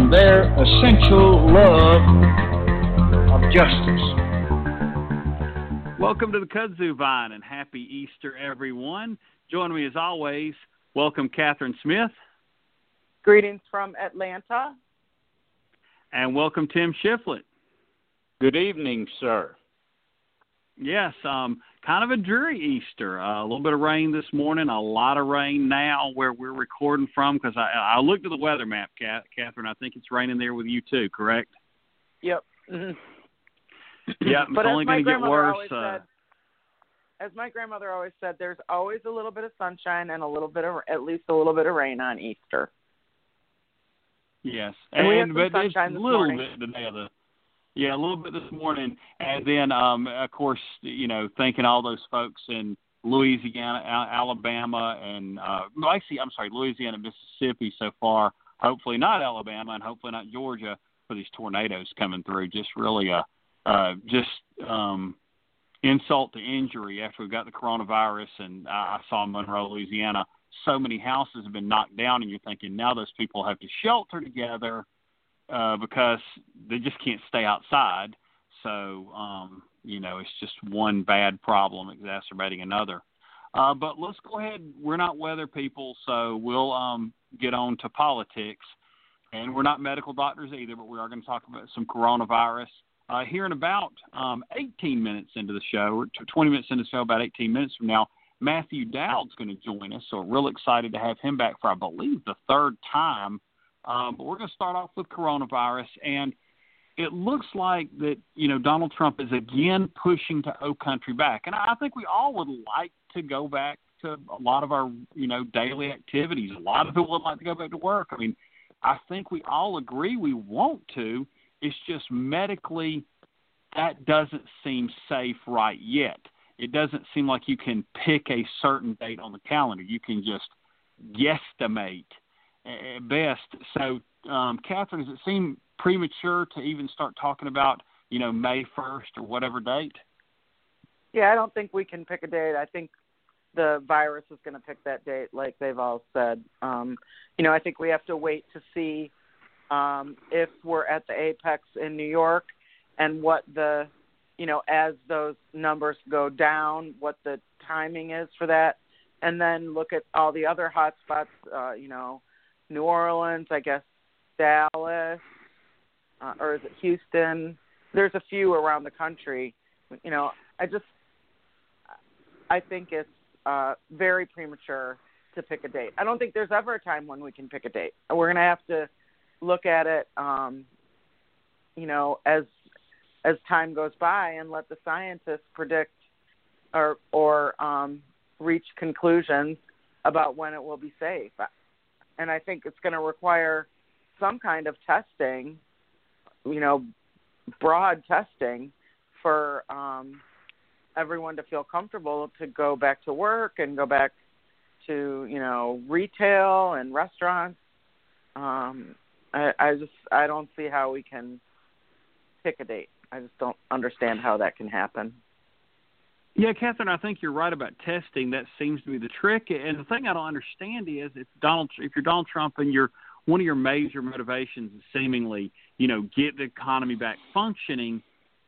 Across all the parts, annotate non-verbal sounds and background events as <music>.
and their essential love of justice. Welcome to the Kudzu Vine and happy Easter, everyone. Join me as always. Welcome, Catherine Smith. Greetings from Atlanta. And welcome, Tim Shiflett. Good evening, sir. Yes, um, kind of a dreary Easter. Uh, a little bit of rain this morning, a lot of rain now where we're recording from because I, I looked at the weather map, Catherine. I think it's raining there with you too, correct? Yep. Mm-hmm. Yeah, it's <clears throat> only going to get worse. Uh, said, as my grandmother always said, there's always a little bit of sunshine and a little bit of, at least a little bit of rain on Easter. Yes, and, and we had some but sunshine it's this a little morning. bit today. The yeah, a little bit this morning, and then um, of course, you know, thanking all those folks in Louisiana, Alabama, and uh, well, actually, I'm sorry, Louisiana, Mississippi so far. Hopefully not Alabama, and hopefully not Georgia for these tornadoes coming through. Just really a uh, just um, insult to injury after we got the coronavirus, and I, I saw in Monroe, Louisiana, so many houses have been knocked down, and you're thinking now those people have to shelter together uh, because they just can't stay outside. So, um, you know, it's just one bad problem exacerbating another. Uh, but let's go ahead. We're not weather people, so we'll um, get on to politics. And we're not medical doctors either, but we are going to talk about some coronavirus. Uh, here in about um, 18 minutes into the show, or 20 minutes into the show, about 18 minutes from now, Matthew Dowd's going to join us. So, real excited to have him back for, I believe, the third time um, but we're going to start off with coronavirus, and it looks like that you know Donald Trump is again pushing to "Oh Country Back," and I think we all would like to go back to a lot of our you know daily activities. A lot of people would like to go back to work. I mean, I think we all agree we want to. It's just medically that doesn't seem safe right yet. It doesn't seem like you can pick a certain date on the calendar. You can just guesstimate at best. So, um, Catherine, does it seem premature to even start talking about, you know, May 1st or whatever date? Yeah, I don't think we can pick a date. I think the virus is going to pick that date, like they've all said. Um, you know, I think we have to wait to see um, if we're at the apex in New York and what the, you know, as those numbers go down, what the timing is for that, and then look at all the other hot spots. Uh, you know, New Orleans, I guess Dallas, uh, or is it Houston? There's a few around the country. You know, I just I think it's uh, very premature to pick a date. I don't think there's ever a time when we can pick a date. We're going to have to look at it, um, you know, as as time goes by and let the scientists predict or or um, reach conclusions about when it will be safe and I think it's going to require some kind of testing, you know, broad testing for um, everyone to feel comfortable to go back to work and go back to you know retail and restaurants. Um, I, I just I don't see how we can pick a date. I just don't understand how that can happen. Yeah, Catherine, I think you're right about testing. That seems to be the trick. And the thing I don't understand is if Donald, if you're Donald Trump and you're one of your major motivations is seemingly, you know, get the economy back functioning,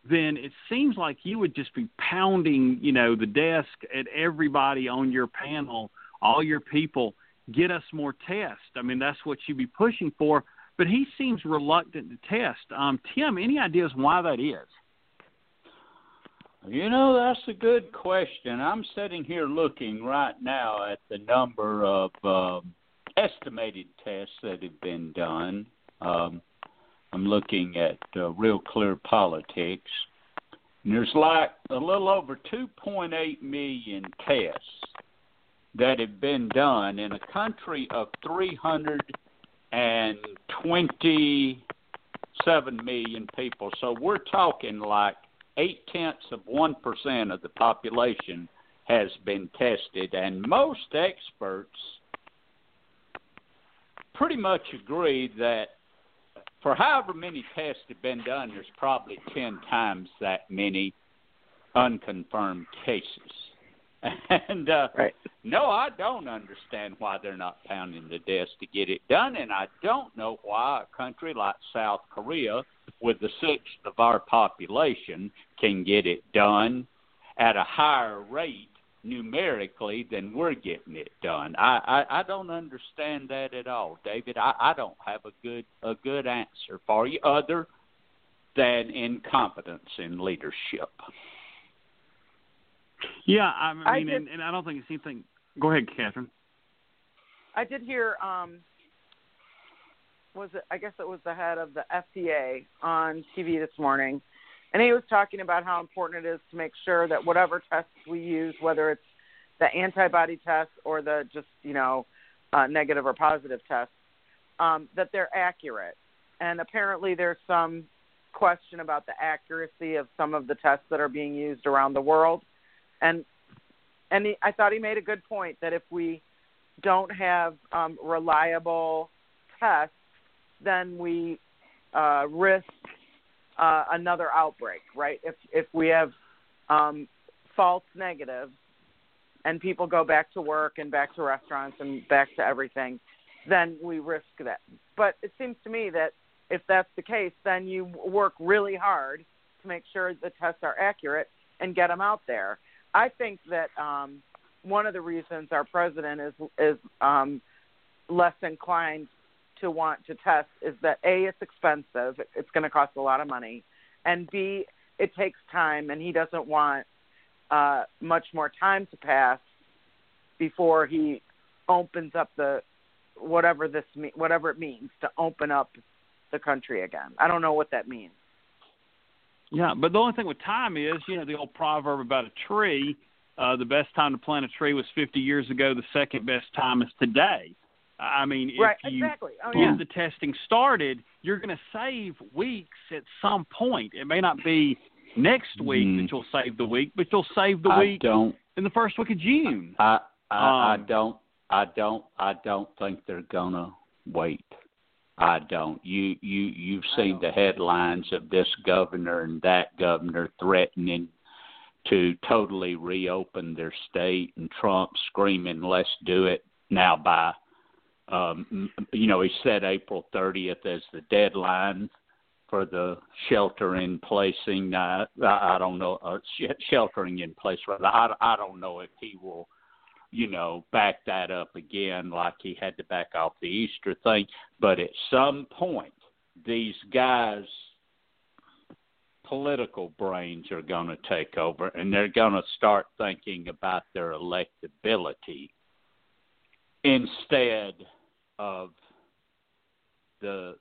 then it seems like you would just be pounding, you know, the desk at everybody on your panel, all your people, get us more tests. I mean, that's what you'd be pushing for. But he seems reluctant to test. Um, Tim, any ideas why that is? You know, that's a good question. I'm sitting here looking right now at the number of um, estimated tests that have been done. Um, I'm looking at uh, Real Clear Politics. And there's like a little over 2.8 million tests that have been done in a country of 327 seven million people. So we're talking like eight tenths of one percent of the population has been tested, and most experts pretty much agree that for however many tests have been done, there's probably 10 times that many unconfirmed cases. <laughs> And uh, right. no, I don't understand why they're not pounding the desk to get it done, and I don't know why a country like South Korea, with the sixth of our population, can get it done at a higher rate numerically than we're getting it done. I, I, I don't understand that at all, David. I, I don't have a good a good answer for you other than incompetence in leadership. Yeah, I mean, I and, and I don't think it's anything. Go ahead, Catherine. I did hear um was it I guess it was the head of the FDA on TV this morning and he was talking about how important it is to make sure that whatever tests we use whether it's the antibody test or the just, you know, uh negative or positive test um that they're accurate. And apparently there's some question about the accuracy of some of the tests that are being used around the world. And and he, I thought he made a good point that if we don't have um, reliable tests, then we uh, risk uh, another outbreak, right? If if we have um, false negatives and people go back to work and back to restaurants and back to everything, then we risk that. But it seems to me that if that's the case, then you work really hard to make sure the tests are accurate and get them out there. I think that um, one of the reasons our president is is um, less inclined to want to test is that a it's expensive, it's going to cost a lot of money, and b it takes time, and he doesn't want uh, much more time to pass before he opens up the whatever this whatever it means to open up the country again. I don't know what that means. Yeah, but the only thing with time is, you know, the old proverb about a tree. Uh, the best time to plant a tree was 50 years ago. The second best time is today. I mean, if right, you exactly. Oh, get yeah. the testing started, you're going to save weeks at some point. It may not be next week Mhm. that you'll save the week, but you'll save the I week don't in the first week of June. I I, Um, I don't I don't I don't think they're gonna wait. I don't. You you you've seen the headlines of this governor and that governor threatening to totally reopen their state and Trump screaming let's do it now by um you know he said April 30th as the deadline for the shelter in placing uh, I I don't know uh, sh- sheltering in place rather I I don't know if he will you know, back that up again like he had to back off the Easter thing. But at some point, these guys' political brains are going to take over and they're going to start thinking about their electability instead of the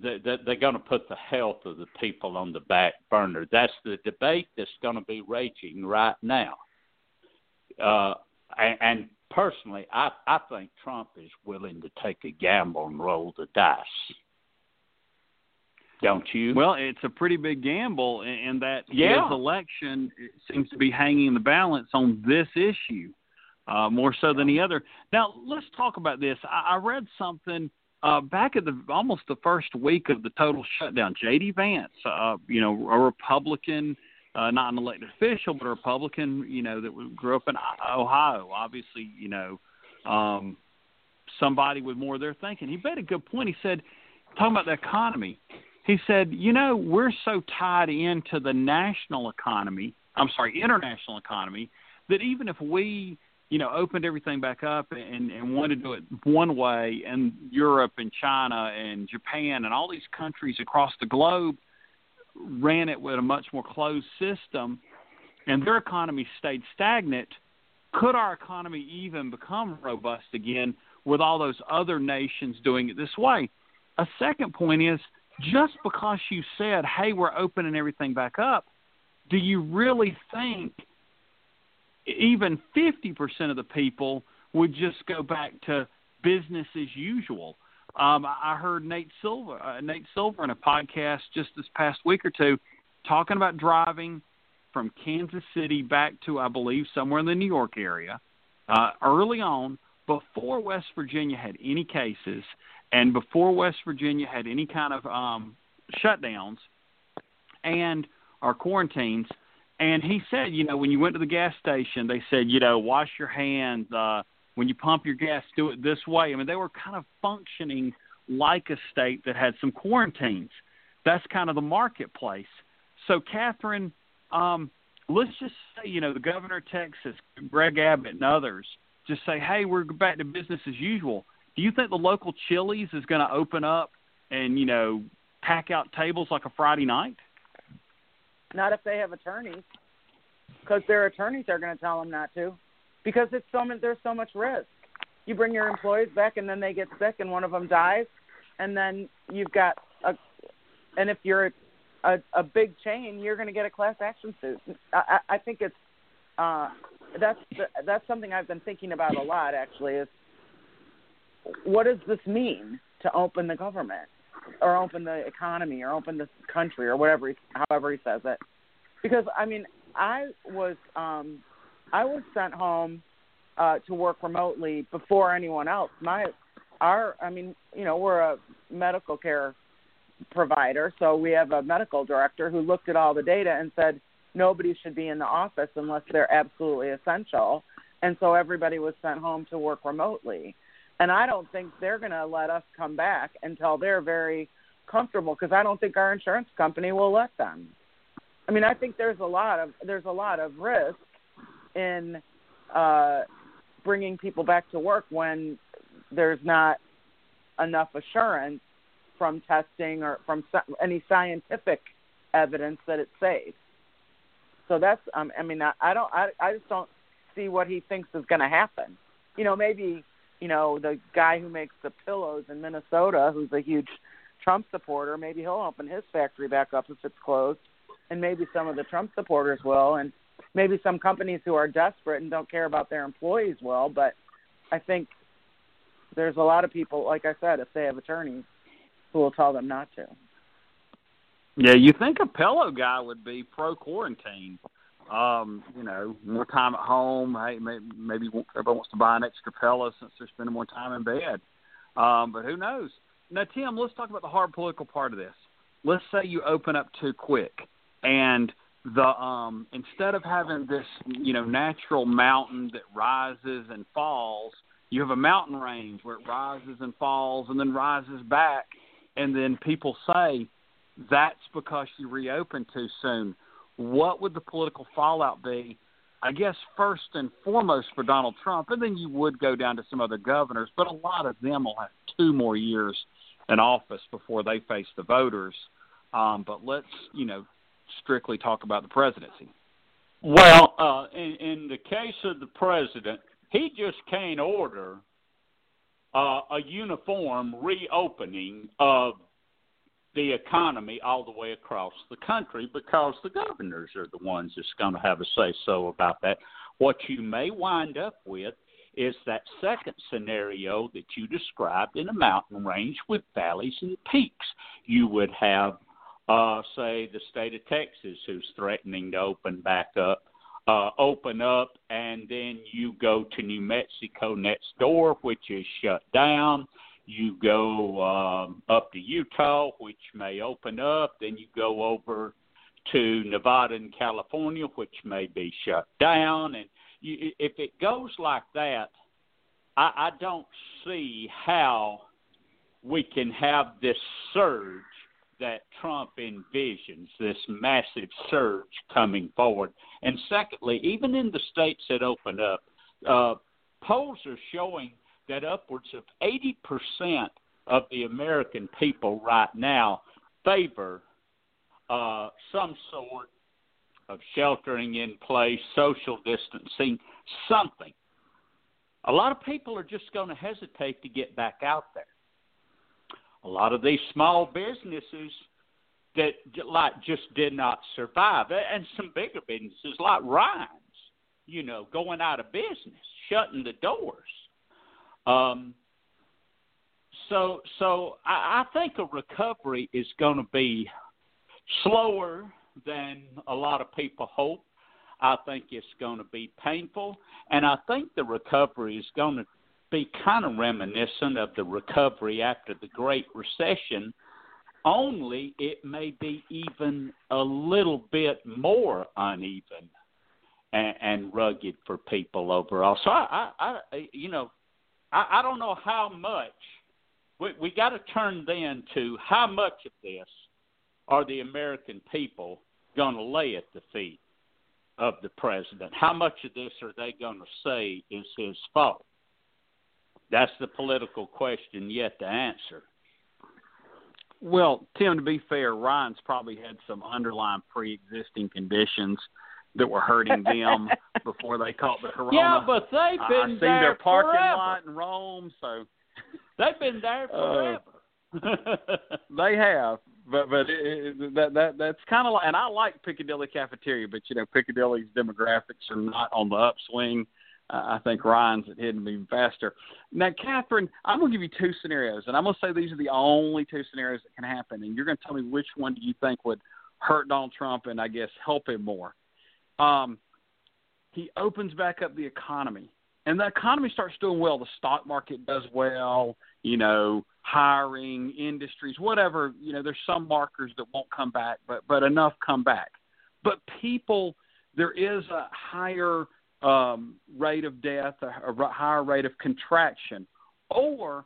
the, the, they're going to put the health of the people on the back burner. That's the debate that's going to be raging right now. Uh, and, and personally, I, I think Trump is willing to take a gamble and roll the dice. Don't you? Well, it's a pretty big gamble, in that Yeah. his election seems to be hanging in the balance on this issue uh, more so than the other. Now, let's talk about this. I, I read something uh, back at the almost the first week of the total shutdown. J.D. Vance, uh, you know, a Republican, uh, not an elected official, but a Republican, you know, that grew up in Ohio. Obviously, you know, um, somebody with more of their thinking. He made a good point. He said, talking about the economy, he said, you know, we're so tied into the national economy, I'm sorry, international economy, that even if we, you know, opened everything back up and, and wanted to do it one way, and Europe and China and Japan and all these countries across the globe ran it with a much more closed system, and their economy stayed stagnant, could our economy even become robust again with all those other nations doing it this way? A second point is just because you said, hey, we're opening everything back up, do you really think even 50% of the people would just go back to business as usual? Um, I heard Nate Silver, uh, Nate Silver, in a podcast just this past week or two, talking about driving from Kansas City back to, I believe, somewhere in the New York area, uh, early on, before West Virginia had any cases, and before West Virginia had any kind of um, shutdowns and our quarantines. And he said, you know, when you went to the gas station, they said, you know, wash your hands. Uh, when you pump your gas, do it this way. I mean, they were kind of functioning like a state that had some quarantines. That's kind of the marketplace. So, Catherine, um, let's just say, you know, the governor of Texas, Greg Abbott, and others just say, hey, we're back to business as usual. Do you think the local Chili's is going to open up and, you know, pack out tables like a Friday night? Not if they have attorneys, because their attorneys are going to tell them not to, because it's so. There's so much risk. You bring your employees back, and then they get sick, and one of them dies, and then you've got a. And if you're a, a big chain, you're going to get a class action suit. I, I think it's uh, that's that's something I've been thinking about a lot. Actually, is what does this mean to open the government? Or open the economy or open the country or whatever he, however he says it. Because i mean i was um i was sent home uh to work remotely before anyone else. My our i mean you know we're a medical care provider so we have a medical director who looked at all the data and said nobody should be in the office unless they're absolutely essential. And so everybody was sent home to work remotely and I don't think they're going to let us come back until they're very comfortable because I don't think our insurance company will let them. I mean, I think there's a lot of there's a lot of risk in uh, bringing people back to work when there's not enough assurance from testing or from any scientific evidence that it's safe. So that's um, I mean I, I don't I I just don't see what he thinks is going to happen. You know, maybe you know, the guy who makes the pillows in Minnesota, who's a huge Trump supporter, maybe he'll open his factory back up if it's closed, and maybe some of the Trump supporters will, and maybe some companies who are desperate and don't care about their employees will. But I think there's a lot of people, like I said, if they have attorneys, who will tell them not to. Yeah, you think a pillow guy would be pro quarantine? Um, you know, more time at home. Hey, maybe, everybody wants to buy an extra pillow since they're spending more time in bed. Um, but who knows? Now, Tim, let's talk about the hard political part of this. Let's say you open up too quick, and the um, instead of having this, you know, natural mountain that rises and falls, you have a mountain range where it rises and falls and then rises back, and then people say that's because you reopened too soon what would the political fallout be? I guess first and foremost for Donald Trump, and then you would go down to some other governors, but a lot of them will have two more years in office before they face the voters. Um, but let's, you know, strictly talk about the presidency. Well, uh, in, in the case of the president, he just can't order uh, a uniform reopening of the economy all the way across the country because the governors are the ones that's going to have a say so about that. What you may wind up with is that second scenario that you described in a mountain range with valleys and peaks. You would have, uh, say, the state of Texas who's threatening to open back up. Uh, open up, and then you go to New Mexico next door, which is shut down you go um, up to Utah, which may open up. Then you go over to Nevada and California, which may be shut down. And you, if it goes like that, I, I don't see how we can have this surge that Trump envisions, this massive surge coming forward. And secondly, even in the states that open up, uh, polls are showing that upwards of 80% of the American people right now favor uh, some sort of sheltering in place, social distancing, something. A lot of people are just going to hesitate to get back out there. A lot of these small businesses that like just did not survive, and some bigger businesses like Ryan's, you know, going out of business, shutting the doors. Um, so so I, I think a recovery is going to be slower than a lot of people hope. I think it's going to be painful, and I think the recovery is going to be kind of reminiscent of the recovery after the Great Recession. Only it may be even a little bit more uneven and, and rugged for people overall. So I, I, I you know, I, I don't know how much we we got to turn then to how much of this are the American people going to lay at the feet of the president? How much of this are they going to say is his fault? That's the political question yet to answer. Well, Tim, to be fair, Ryan's probably had some underlying pre-existing conditions that were hurting them before they caught the <laughs> corona. Yeah, but they've been I, I seen there their parking forever. lot in Rome, so they've been there <laughs> Uh, forever. <laughs> they have. But but it, it, that that that's kind of like, and I like Piccadilly Cafeteria, but you know Piccadilly's demographics are not on the upswing. Uh, I think Ryan's hidden even faster. Now, Catherine, I'm going to give you two scenarios, and I'm going to say these are the only two scenarios that can happen, and you're going to tell me which one do you think would hurt Donald Trump and I guess help him more. Um, he opens back up the economy, and the economy starts doing well. The stock market does well. You know, hiring, industries, whatever. You know, there's some markers that won't come back, but but enough come back. But people, there is a higher um, rate of death, a, a higher rate of contraction, or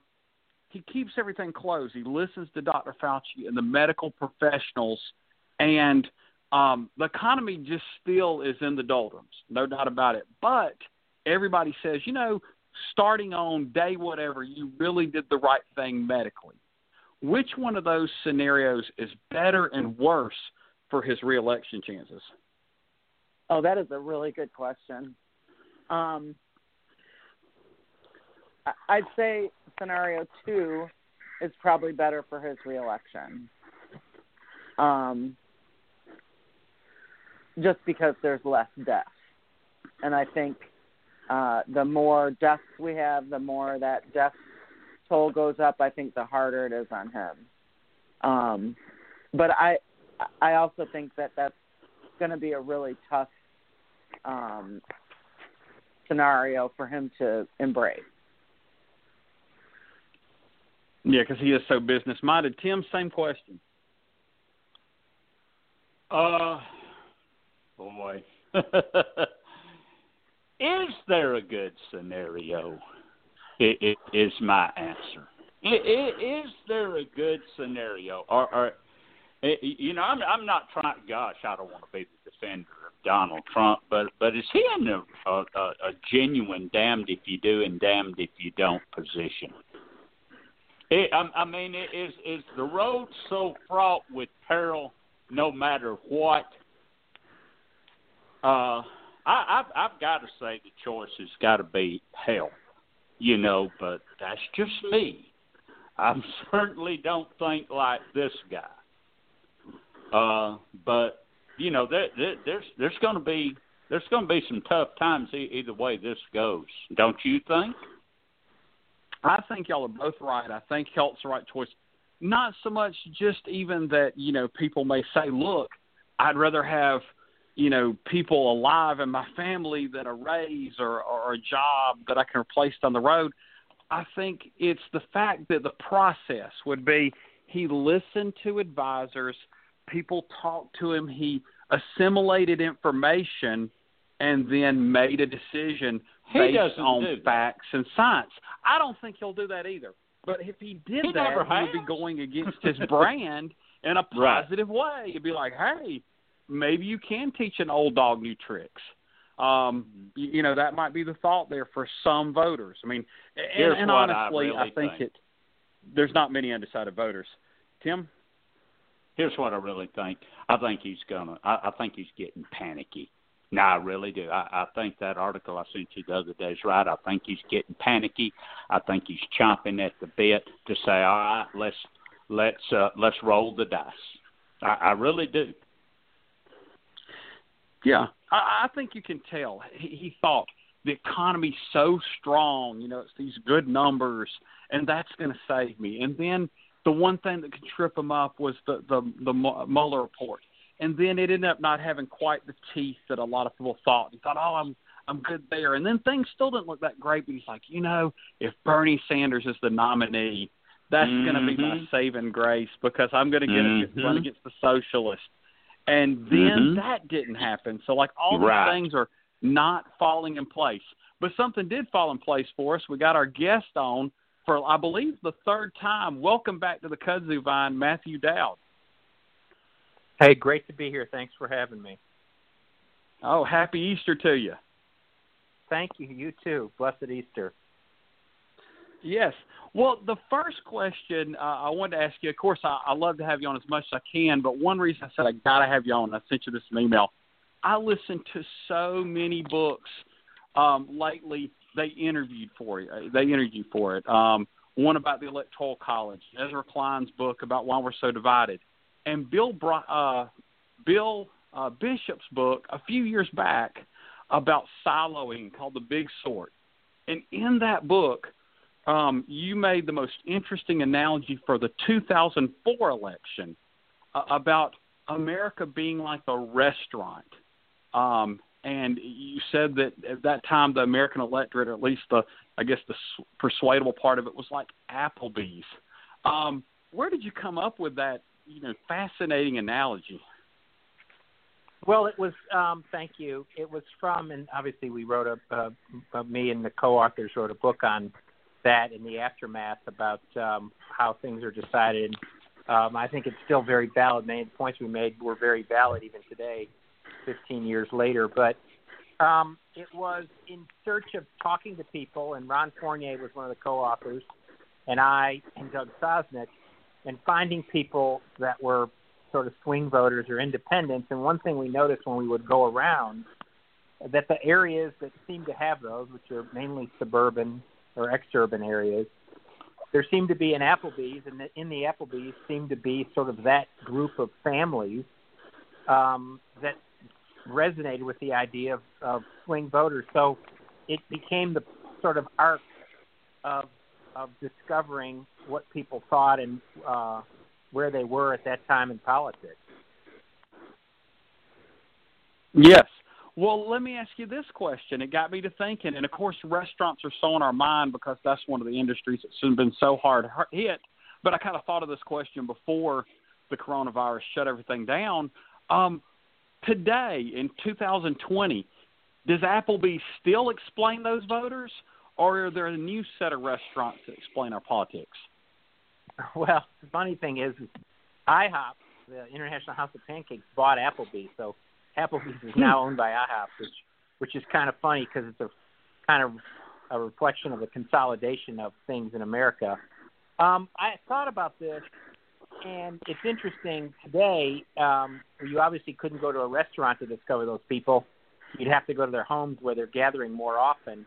he keeps everything closed. He listens to Dr. Fauci and the medical professionals, and um, the economy just still is in the doldrums, no doubt about it. But everybody says, you know, starting on day whatever, you really did the right thing medically. Which one of those scenarios is better and worse for his reelection chances? Oh, that is a really good question. Um, I'd say scenario two is probably better for his reelection. Um, just because there's less deaths, and I think uh, the more deaths we have, the more that death toll goes up. I think the harder it is on him. Um, but I, I also think that that's going to be a really tough um, scenario for him to embrace. Yeah, because he is so business minded. Tim, same question. Uh, Oh, boy. <laughs> is there a good scenario? It, it is my answer. I- i- Is there a good scenario? Or, or you know, I'm I'm not trying. Gosh, I don't want to be the defender of Donald Trump, but but is he in a, a a genuine damned if you do and damned if you don't position? It, I, I mean, it is is the road so fraught with peril, no matter what? Uh, I, I've I've got to say the choice has got to be hell, you know. But that's just me. I <laughs> certainly don't think like this guy. Uh, but you know, there, there, there's there's going to be there's going to be some tough times e- either way this goes. Don't you think? I think y'all are both right. I think Helt's the right choice. Not so much just even that, you know, people may say, look, I'd rather have, you know, people alive in my family that a raise or, or a job that I can replace down the road. I think it's the fact that the process would be he listened to advisors, people talked to him, he assimilated information and then made a decision He based on do facts and science. I don't think he'll do that either. But if he did He that, he would be going against his <laughs> brand in a Right. positive way. He'd be like, "Hey, maybe you can teach an old dog new tricks." Um, you, know, that might be the thought there for some voters. I mean, and, Here's and what I honestly, really think, think. it. There's not many undecided voters. Tim, Here's what I really think. I think he's gonna. I, I think he's getting panicky. No, I really do. I, I think that article I sent you the other day is right. I think he's getting panicky. I think he's chomping at the bit to say, "All right, let's let's uh, let's roll the dice." I, I really do. Yeah, I, I think you can tell. He, he thought the economy's so strong, you know, it's these good numbers, and that's going to save me. And then the one thing that could trip him up was the the the Mueller report, and then it ended up not having quite the teeth that a lot of people thought. He thought, oh, I'm I'm good there, and then things still didn't look that great. But he's like, you know, if Bernie Sanders is the nominee, that's mm-hmm. going to be my saving grace because I'm going to get mm-hmm. run against the socialists. And then mm-hmm. that didn't happen. So like all these right. things are not falling in place. But something did fall in place for us. We got our guest on for I believe the third time. Welcome back to the Kudzu Vine, Matthew Dowd. Hey, great to be here. Thanks for having me. Oh, happy Easter to you. Thank you. You too. Blessed Easter. Yes. Well, the first question uh, I wanted to ask you, of course, I, I love to have you on as much as I can, but one reason I said I got to have you on, I sent you this email. I listened to so many books um, lately. They interviewed for it. They interviewed for it. Um, one about the Electoral College, Ezra Klein's book about why we're so divided, and Bill uh, Bill uh, Bishop's book a few years back about siloing called The Big Sort. And in that book, um, you made the most interesting analogy for the 2004 election uh, about America being like a restaurant. Um, and you said that at that time the American electorate, or at least the, I guess the persuadable part of it, was like Applebee's. Um, where did you come up with that, you know, fascinating analogy? Well, it was. Um, thank you. It was from, and obviously we wrote a. Uh, me and the co-authors wrote a book on that in the aftermath about um, how things are decided. Um, I think it's still very valid. Many of the points we made were very valid even today, 15 years later. But um, it was in search of talking to people, and Ron Fournier was one of the co-authors, and I and Doug Sosnick, and finding people that were sort of swing voters or independents. And one thing we noticed when we would go around that the areas that seem to have those, which are mainly suburban or exurban areas, there seemed to be an Applebee's, and in the Applebee's seemed to be sort of that group of families um, that resonated with the idea of, of swing voters. So it became the sort of arc of of discovering what people thought and uh, where they were at that time in politics. Yes, well, let me ask you this question. It got me to thinking, and of course, restaurants are so on our mind because that's one of the industries that's been so hard hit. But I kind of thought of this question before the coronavirus shut everything down. Um, today, in 2020, does Applebee still explain those voters, or are there a new set of restaurants that explain our politics? <laughs> Well, the funny thing is, IHOP, the International House of Pancakes, bought Applebee, so Applebee's is now owned by IHOP, which which is kind of funny because it's a kind of a reflection of the consolidation of things in America. Um, I thought about this, and it's interesting today. Um, you obviously couldn't go to a restaurant to discover those people. You'd have to go to their homes where they're gathering more often,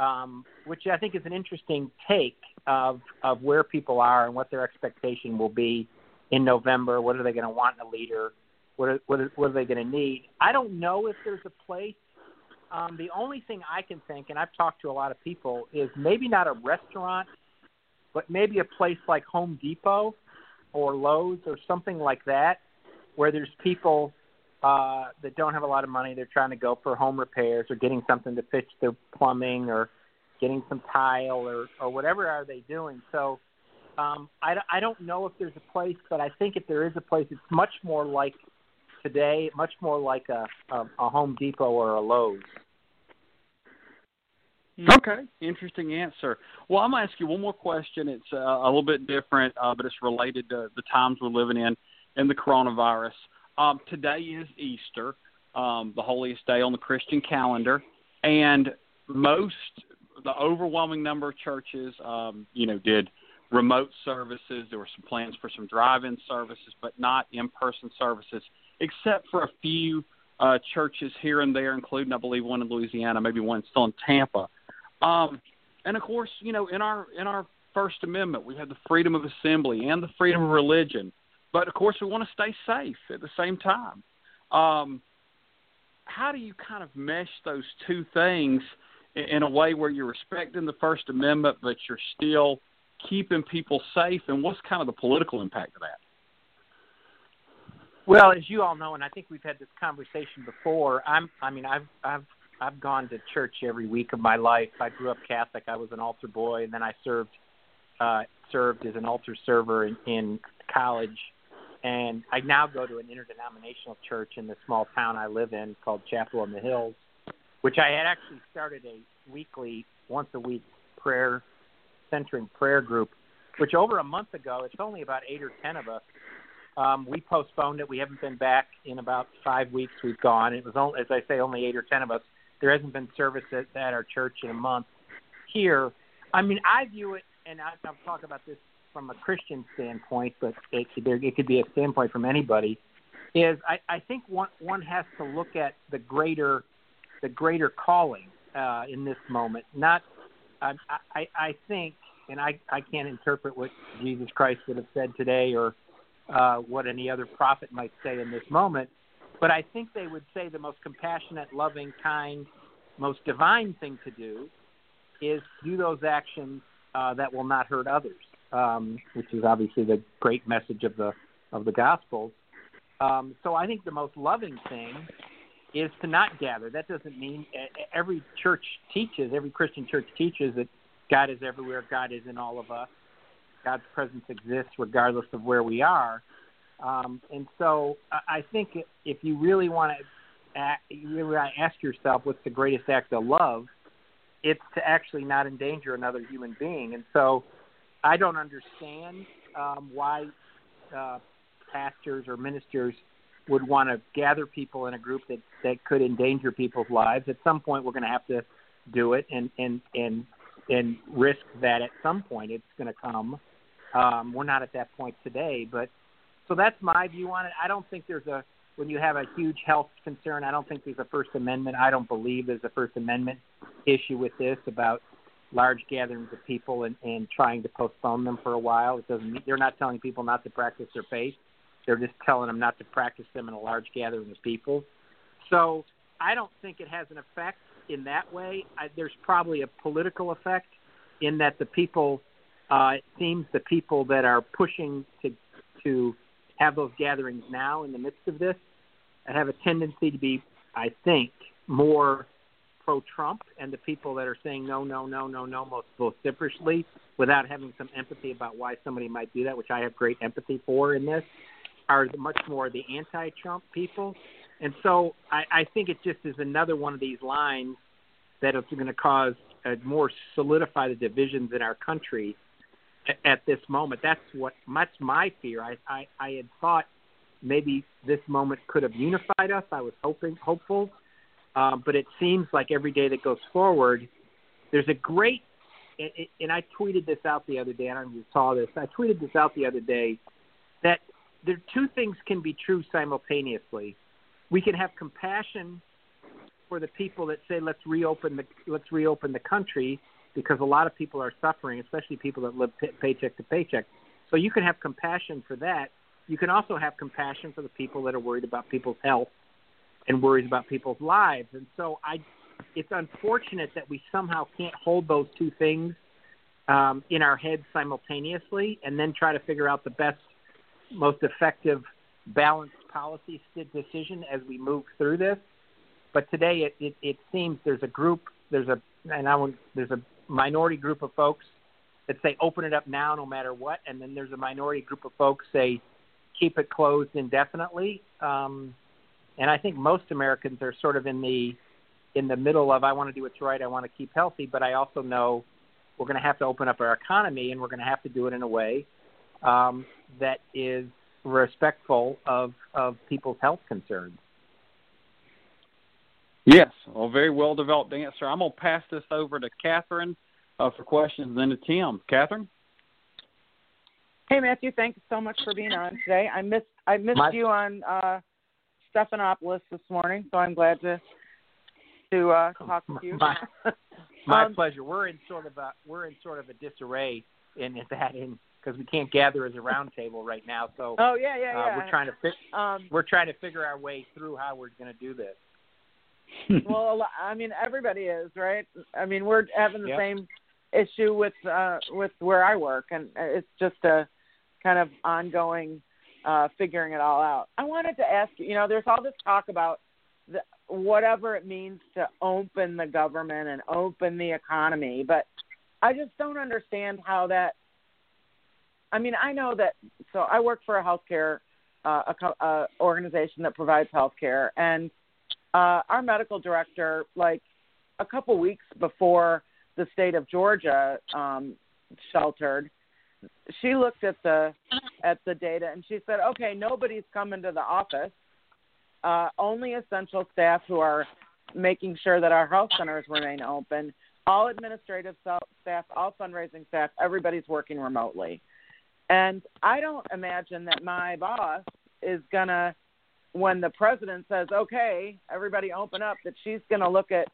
um, which I think is an interesting take of of where people are and what their expectation will be in November. What are they going to want in a leader? What are, what are, what are they going to need? I don't know if there's a place. Um, the only thing I can think, and I've talked to a lot of people, is maybe not a restaurant, but maybe a place like Home Depot or Lowe's or something like that, where there's people uh, that don't have a lot of money. They're trying to go for home repairs or getting something to fix their plumbing or getting some tile or or whatever are they doing. So um, I I don't know if there's a place, but I think if there is a place, it's much more like today much more like a, a, a Home Depot or a Lowe's. Okay, interesting answer. Well, I'm gonna ask you one more question. It's uh, a little bit different, uh, but it's related to the times we're living in and the coronavirus. Um, today is Easter, um, the holiest day on the Christian calendar, and most, the overwhelming number of churches, um, you know, did remote services. There were some plans for some drive-in services, but not in-person services except for a few uh, churches here and there, including I believe one in Louisiana, maybe one still in Tampa. Um, and of course, you know, in our in our First Amendment, we have the freedom of assembly and the freedom of religion. But of course, we want to stay safe at the same time. Um, how do you kind of mesh those two things in a way where you're respecting the First Amendment, but you're still keeping people safe? And what's kind of the political impact of that? Well, as you all know, and I think we've had this conversation before. I'm. I mean, I've I've I've gone to church every week of my life. I grew up Catholic. I was an altar boy, and then I served uh, served as an altar server in, in college. And I now go to an interdenominational church in the small town I live in called Chapel on the Hills, which I had actually started a weekly, once a week prayer centering prayer group, which over a month ago, it's only about eight or ten of us. Um, we postponed it. We haven't been back in about five weeks. We've gone. It was only, as I say, only eight or ten of us. There hasn't been service at, at our church in a month. Here, I mean, I view it, and I, I'll talk about this from a Christian standpoint, but it, there, it could be a standpoint from anybody. Is I, I think one one has to look at the greater the greater calling uh, in this moment. Not I, I I think, and I I can't interpret what Jesus Christ would have said today or uh, what any other prophet might say in this moment, but I think they would say the most compassionate, loving, kind, most divine thing to do is do those actions uh, that will not hurt others um, which is obviously the great message of the of the Gospels. Um, so I think the most loving thing is to not gather. That doesn't mean every church teaches, every Christian church teaches that God is everywhere, God is in all of us. God's presence exists regardless of where we are. Um, and so I think if you really want to you really ask yourself what's the greatest act of love, it's to actually not endanger another human being. And so I don't understand um, why uh, pastors or ministers would want to gather people in a group that that could endanger people's lives. At some point, we're going to have to do it and and and and risk that at some point it's going to come. Um, we're not at that point today, but so that's my view on it. I don't think there's a when you have a huge health concern. I don't think there's a First Amendment. I don't believe there's a First Amendment issue with this about large gatherings of people and, and trying to postpone them for a while. It doesn't. They're not telling people not to practice their faith. They're just telling them not to practice them in a large gathering of people. So I don't think it has an effect in that way. I, there's probably a political effect in that the people, uh, it seems the people that are pushing to to have those gatherings now in the midst of this have a tendency to be, I think, more pro-Trump and the people that are saying no, no, no, no, no most vociferously without having some empathy about why somebody might do that, which I have great empathy for in this, are much more the anti-Trump people. And so I, I think it just is another one of these lines that is going to cause a more solidify the divisions in our country at, this moment. That's what that's my fear. I, I I had thought maybe this moment could have unified us. I was hoping hopeful um, but it seems like every day that goes forward, there's a great, and I tweeted this out the other day. I don't know if you saw this. I tweeted this out the other day that there two things can be true simultaneously. We can have compassion for the people that say let's reopen the let's reopen the country because a lot of people are suffering, especially people that live pay- paycheck to paycheck. So you can have compassion for that. You can also have compassion for the people that are worried about people's health and worries about people's lives. And so I, it's unfortunate that we somehow can't hold those two things um, in our heads simultaneously, and then try to figure out the best, most effective, balanced policy decision as we move through this. But today, it, it, it seems there's a group, there's a, and I won't, there's a minority group of folks that say open it up now, no matter what, and then there's a minority group of folks say keep it closed indefinitely. Um, and I think most Americans are sort of in the in the middle of I want to do what's right, I want to keep healthy, but I also know we're going to have to open up our economy, and we're going to have to do it in a way um, that is respectful of of people's health concerns. Yes, a very well developed answer. I'm going to pass this over to Catherine uh, for questions, and then to Tim. Catherine. Hey Matthew, thanks so much for being on today. I missed I missed My- you on uh, Stephanopoulos this morning, so I'm glad to to uh, talk to you. My, <laughs> my um, pleasure. We're in sort of a we're in sort of a disarray in that in because we can't gather as a roundtable right now. So oh yeah yeah uh, yeah. We're trying to fit. Um, we're trying to figure our way through how we're going to do this. <laughs> well, a I mean, everybody is right. I mean, we're having the Yep. same issue with uh with where I work, and it's just a kind of ongoing uh figuring it all out. I wanted to ask you. You know, there's all this talk about the, whatever it means to open the government and open the economy, but I just don't understand how that. I mean, I know that. So I work for a healthcare uh, a co- uh, organization that provides healthcare, and uh, our medical director, like a couple weeks before the state of Georgia um, sheltered, she looked at the at the data and she said, "Okay, nobody's coming to the office. Uh, only essential staff who are making sure that our health centers remain open. All administrative staff, all fundraising staff, everybody's working remotely." And I don't imagine that my boss is gonna, when the president says, "Okay, everybody open up," that she's gonna look at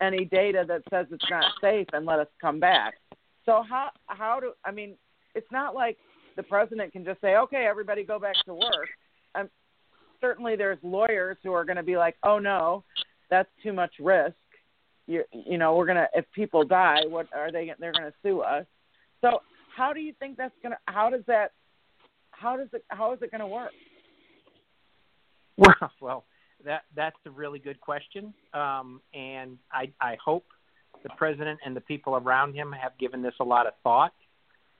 any data that says it's not safe and let us come back. So how how do I mean? It's not like the president can just say, "Okay, everybody go back to work." Um, certainly, there's lawyers who are going to be like, "Oh no, that's too much risk." You you know, we're gonna if people die, what are they? They're going to sue us. So how do you think that's gonna? How does that? How does it? How is it going to work? Well, <laughs> well, that that's a really good question, um, and I I hope the president and the people around him have given this a lot of thought.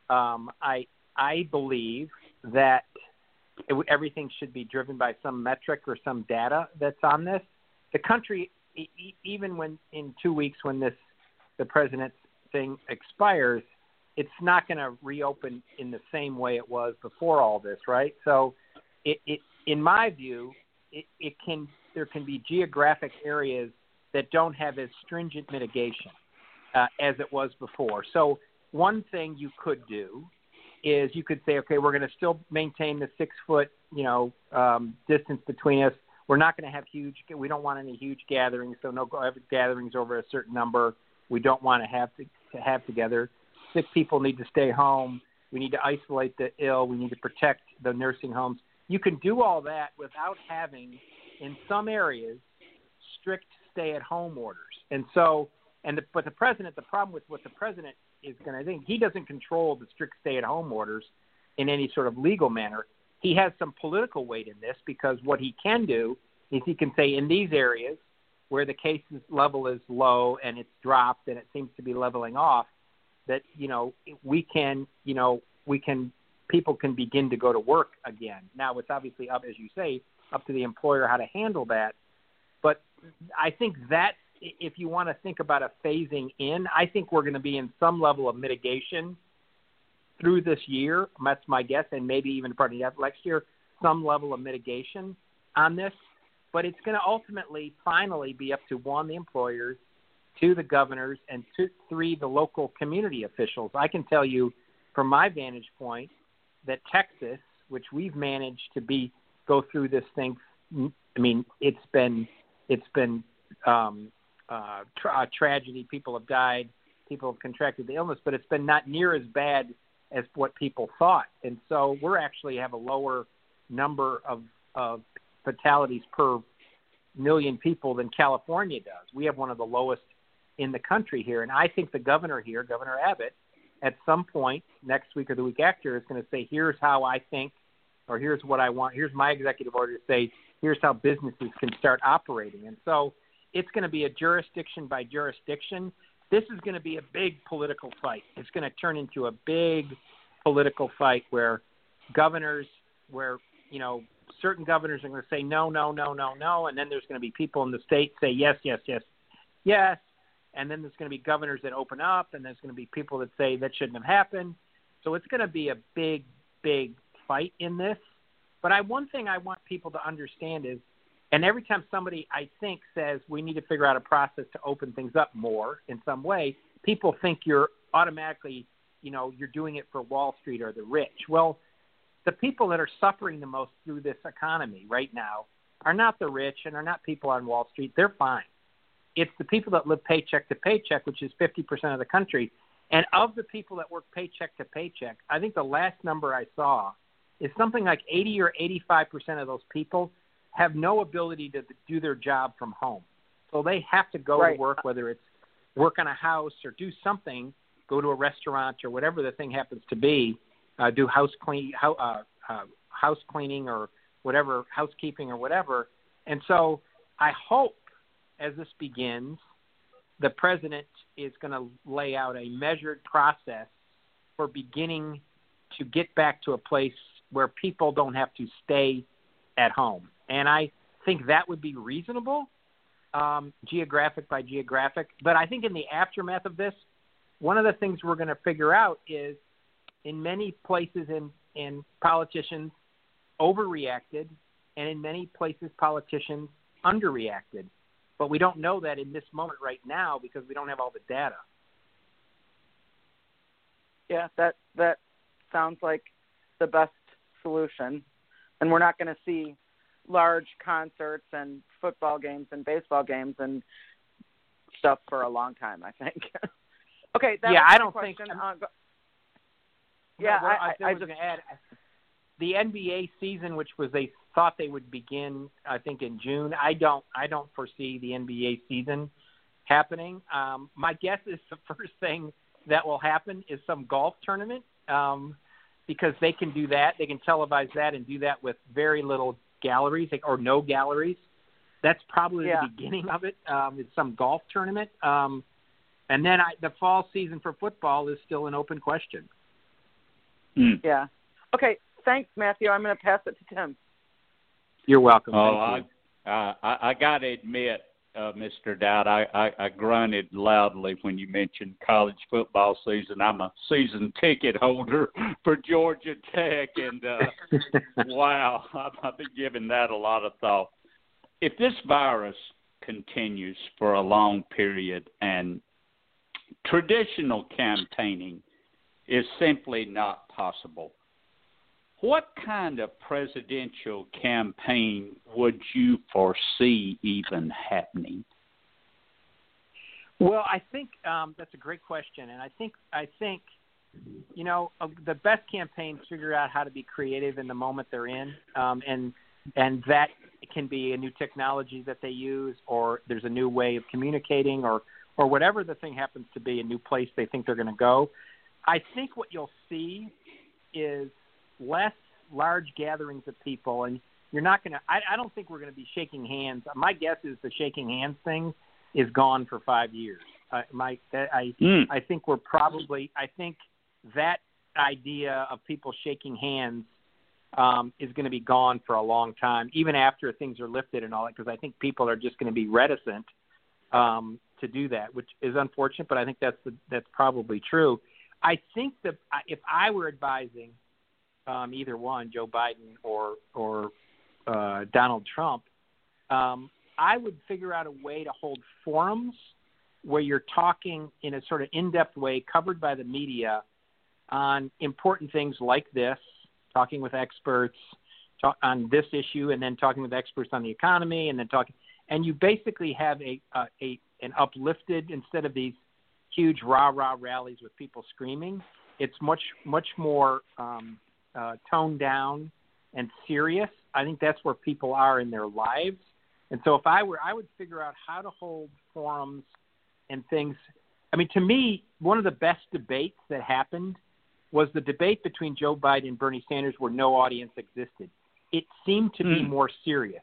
Um, I I believe that it, everything should be driven by some metric or some data that's on this. The country, e- even when in two weeks when this the president's thing expires, it's not going to reopen in the same way it was before all this, right? So, it, it in my view, it, it can there can be geographic areas that don't have as stringent mitigation uh, as it was before. So one thing you could do is you could say, okay, we're going to still maintain the six foot, you know, um, distance between us. We're not going to have huge. We don't want any huge gatherings, so no gatherings over a certain number. We don't want to have to, to have together. Sick people need to stay home. We need to isolate the ill. We need to protect the nursing homes. You can do all that without having, in some areas, strict stay-at-home orders. And so, and the, but the president, the problem with what the president is going to think, he doesn't control the strict stay-at-home orders in any sort of legal manner. He has some political weight in this because what he can do is he can say in these areas where the cases level is low and it's dropped and it seems to be leveling off, that you know we can you know we can people can begin to go to work again. Now it's obviously up, as you say, up to the employer how to handle that. But I think that if you want to think about a phasing in, I think we're going to be in some level of mitigation through this year. That's my guess, and maybe even of next year, some level of mitigation on this. But it's going to ultimately, finally, be up to one, the employers, two, the governors, and two, three, the local community officials. I can tell you, from my vantage point, that Texas, which we've managed to be go through this thing. I mean, it's been it's been um, uh, tra- a tragedy. People have died. People have contracted the illness, but it's been not near as bad as what people thought. And so we're actually have a lower number of of fatalities per million people than California does. We have one of the lowest in the country here, and I think the governor here, Governor Abbott, at some point next week or the week after is going to say, here's how I think, or here's what I want, here's my executive order to say, here's how businesses can start operating. And so it's going to be a jurisdiction by jurisdiction. This is going to be a big political fight. It's going to turn into a big political fight where governors, where, you know, certain governors are going to say no, no, no, no, no. And then there's going to be people in the state say yes, yes, yes, yes and then there's going to be governors that open up, and there's going to be people that say that shouldn't have happened. So it's going to be a big, big fight in this. But I one thing I want people to understand is, and every time somebody I think says we need to figure out a process to open things up more in some way, people think you're automatically, you know, you're doing it for Wall Street or the rich. Well, the people that are suffering the most through this economy right now are not the rich and are not people on Wall Street. They're fine it's the people that live paycheck to paycheck, which is 50% of the country. And of the people that work paycheck to paycheck, I think the last number I saw is something like 80 or 85% of those people have no ability to do their job from home. So they have to go Right. to work, whether it's work on a house or do something, go to a restaurant or whatever the thing happens to be, uh, do house clean, ho- uh, uh, house cleaning or whatever, housekeeping or whatever. And so I hope as this begins, the president is going to lay out a measured process for beginning to get back to a place where people don't have to stay at home. And I think that would be reasonable, um, geographic by geographic. But I think in the aftermath of this, one of the things we're going to figure out is in many places in, in politicians overreacted, and in many places politicians underreacted. But we don't know that in this moment right now because we don't have all the data. Yeah, that that sounds like the best solution. And we're not going to see large concerts and football games and baseball games and stuff for a long time. I think. <laughs> okay, that yeah, I don't think. Uh, go- No, yeah, well, I, I, I, was just going to add the NBA season, which was they thought they would begin, I think in June. I don't, I don't foresee the NBA season happening. Um, my guess is the <laughs> first thing that will happen is some golf tournament, um, because they can do that. They can televise that and do that with very little galleries or no galleries. That's probably Yeah. the beginning of it. Um, is some golf tournament, um, and then I, the fall season for football is still an open question. Mm. yeah. Okay, thanks, Matthew. I'm going to pass it to Tim. You're welcome. Oh, you. I, I I got to admit, uh, Mr. Dowd, I, I I grunted loudly when you mentioned college football season. I'm a season ticket holder <laughs> for Georgia Tech, and uh, <laughs> wow, I've, I've been giving that a lot of thought. If this virus continues for a long period and traditional campaigning is simply not possible, what kind of presidential campaign would you foresee even happening? Well, I think um, that's a great question, and I think I think you know uh, the best campaigns figure out how to be creative in the moment they're in, um, and and that can be a new technology that they use, or there's a new way of communicating, or or whatever the thing happens to be, a new place they think they're going to go. I think what you'll see is less large gatherings of people, and you're not going to. I, don't think we're going to be shaking hands. My guess is the shaking hands thing is gone for five years. Uh, my, I, Mm. I think we're probably. I think that idea of people shaking hands um, is going to be gone for a long time, even after things are lifted and all that, because I think people are just going to be reticent um, to do that, which is unfortunate, but I think that's the, that's probably true. I think that if I were advising um, either one, Joe Biden or or uh, Donald Trump, um, I would figure out a way to hold forums where you're talking in a sort of in-depth way, covered by the media, on important things like this, talking with experts talk, on this issue, and then talking with experts on the economy, and then talking, and you basically have a, a, a an uplifted instead of these huge rah rah rallies with people screaming. It's much much more um, uh, toned down and serious. I think that's where people are in their lives. And so if I were, I would figure out how to hold forums and things. I mean, to me, one of the best debates that happened was the debate between Joe Biden and Bernie Sanders where no audience existed. It seemed to be Hmm. more serious.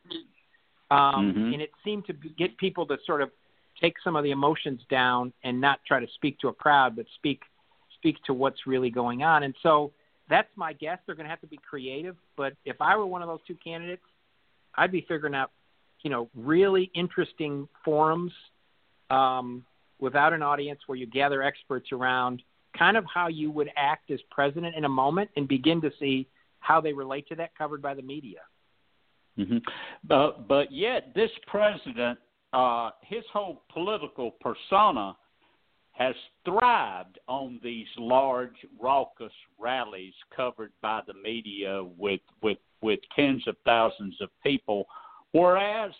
Um, Mhm. And it seemed to be- get people to sort of take some of the emotions down and not try to speak to a crowd, but speak speak to what's really going on. And so that's my guess. They're going to have to be creative. But if I were one of those two candidates, I'd be figuring out, you know, really interesting forums um, without an audience where you gather experts around, kind of how you would act as president in a moment, and begin to see how they relate to that covered by the media. hmm But but yet this president, uh, his whole political persona has thrived on these large, raucous rallies covered by the media with with with tens of thousands of people, whereas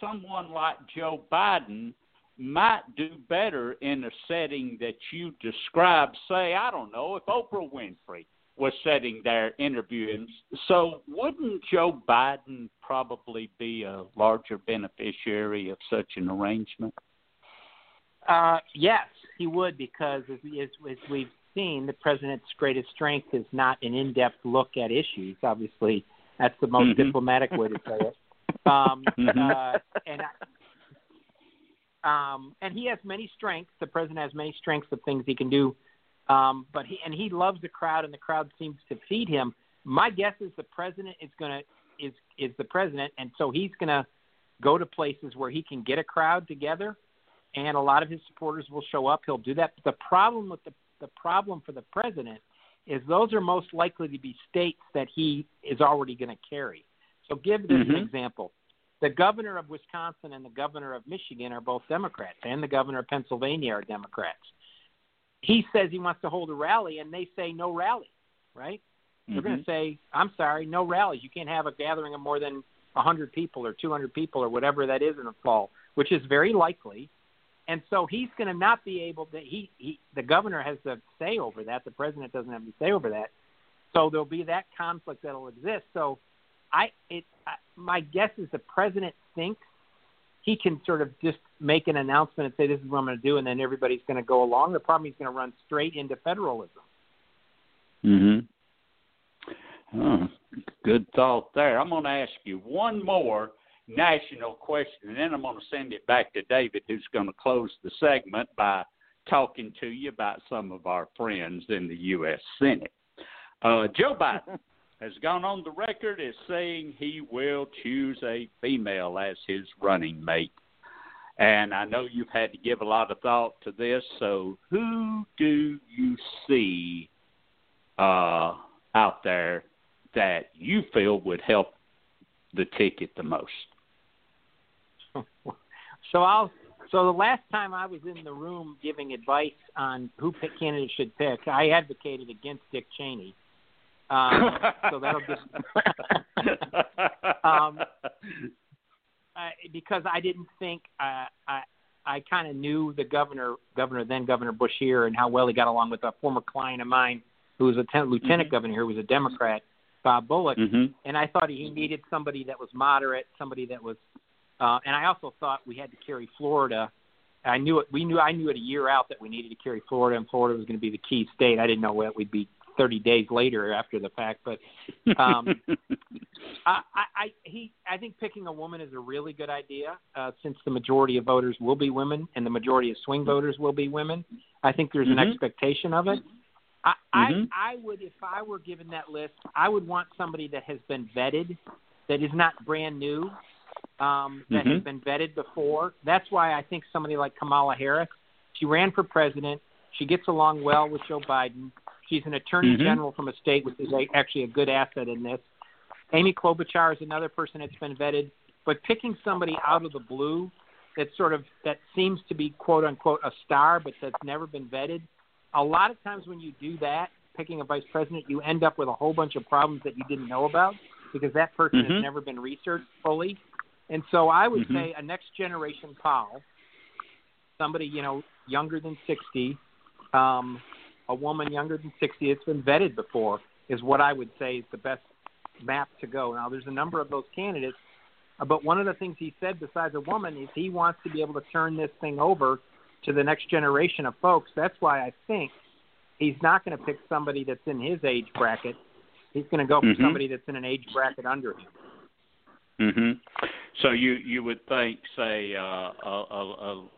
someone like Joe Biden might do better in a setting that you describe, Say, I don't know, if Oprah Winfrey was sitting there interviewing. So, wouldn't Joe Biden probably be a larger beneficiary of such an arrangement? Uh, yes, he would, because as, as, as we've seen, the president's greatest strength is not an in-depth look at issues. Obviously, that's the most mm-hmm. diplomatic way to say it. <laughs> Um, mm-hmm. uh, and um, and he has many strengths. The president has many strengths of things he can do. Um, but he and he loves the crowd, and the crowd seems to feed him. My guess is the president is going to is is the president, and so he's going to go to places where he can get a crowd together, and a lot of his supporters will show up. He'll do that. But the problem with the the problem for the president is those are most likely to be states that he is already going to carry. So give this mm-hmm. an example. The governor of Wisconsin and the governor of Michigan are both Democrats, and the governor of Pennsylvania are Democrats. He says he wants to hold a rally, and they say no rally, right? Mm-hmm. They're going to say, I'm sorry, no rallies. You can't have a gathering of more than 100 people or 200 people or whatever that is in the fall, which is very likely. And so he's going to not be able to. He, he, the governor has the say over that. The president doesn't have the say over that. So there'll be that conflict that'll exist. So I it I, my guess is the president thinks he can sort of just make an announcement and say this is what I'm going to do, and then everybody's going to go along. The problem he's going to run straight into federalism. Hmm. Oh, good thought there. I'm going to ask you one more national question, and then I'm going to send it back to David, who's going to close the segment by talking to you about some of our friends in the U.S. Senate. Uh, Joe Biden <laughs> has gone on the record as saying he will choose a female as his running mate. And I know you've had to give a lot of thought to this. So, who do you see uh, out there that you feel would help the ticket the most? So I'll. So the last time I was in the room giving advice on who pick candidates should pick, I advocated against Dick Cheney um, so that'll just <laughs> um, uh, because I didn't think uh, I I kind of knew the governor, governor then Governor Beshear, and how well he got along with a former client of mine who was a ten- lieutenant mm-hmm. governor here who was a Democrat, Bob Bullock, mm-hmm. and I thought he needed somebody that was moderate, somebody that was, uh, and I also thought we had to carry Florida. I knew it. We knew. I knew it a year out that we needed to carry Florida, and Florida was going to be the key state. I didn't know what we'd be 30 days later after the fact. But um, <laughs> I, I, he, I think picking a woman is a really good idea uh, since the majority of voters will be women and the majority of swing voters will be women. I think there's mm-hmm. an expectation of it. I, mm-hmm. I, I would, if I were given that list, I would want somebody that has been vetted, that is not brand new, um, that mm-hmm. has been vetted before. That's why I think somebody like Kamala Harris, she ran for president. She gets along well with Joe Biden. She's an attorney mm-hmm. general from a state, which is a, actually a good asset in this. Amy Klobuchar is another person that's been vetted, but picking somebody out of the blue that sort of that seems to be quote unquote a star, but that's never been vetted. A lot of times when you do that, picking a vice president, you end up with a whole bunch of problems that you didn't know about because that person mm-hmm. has never been researched fully. And so I would mm-hmm. say a next generation pal, somebody you know younger than sixty, um, a woman younger than 60 that's been vetted before is what I would say is the best map to go. Now, there's a number of those candidates, uh, but one of the things he said besides a woman is he wants to be able to turn this thing over to the next generation of folks. That's why I think he's not going to pick somebody that's in his age bracket. He's going to go for mm-hmm. somebody that's in an age bracket under him. Mhm. So you you would think, say, uh, a, a, a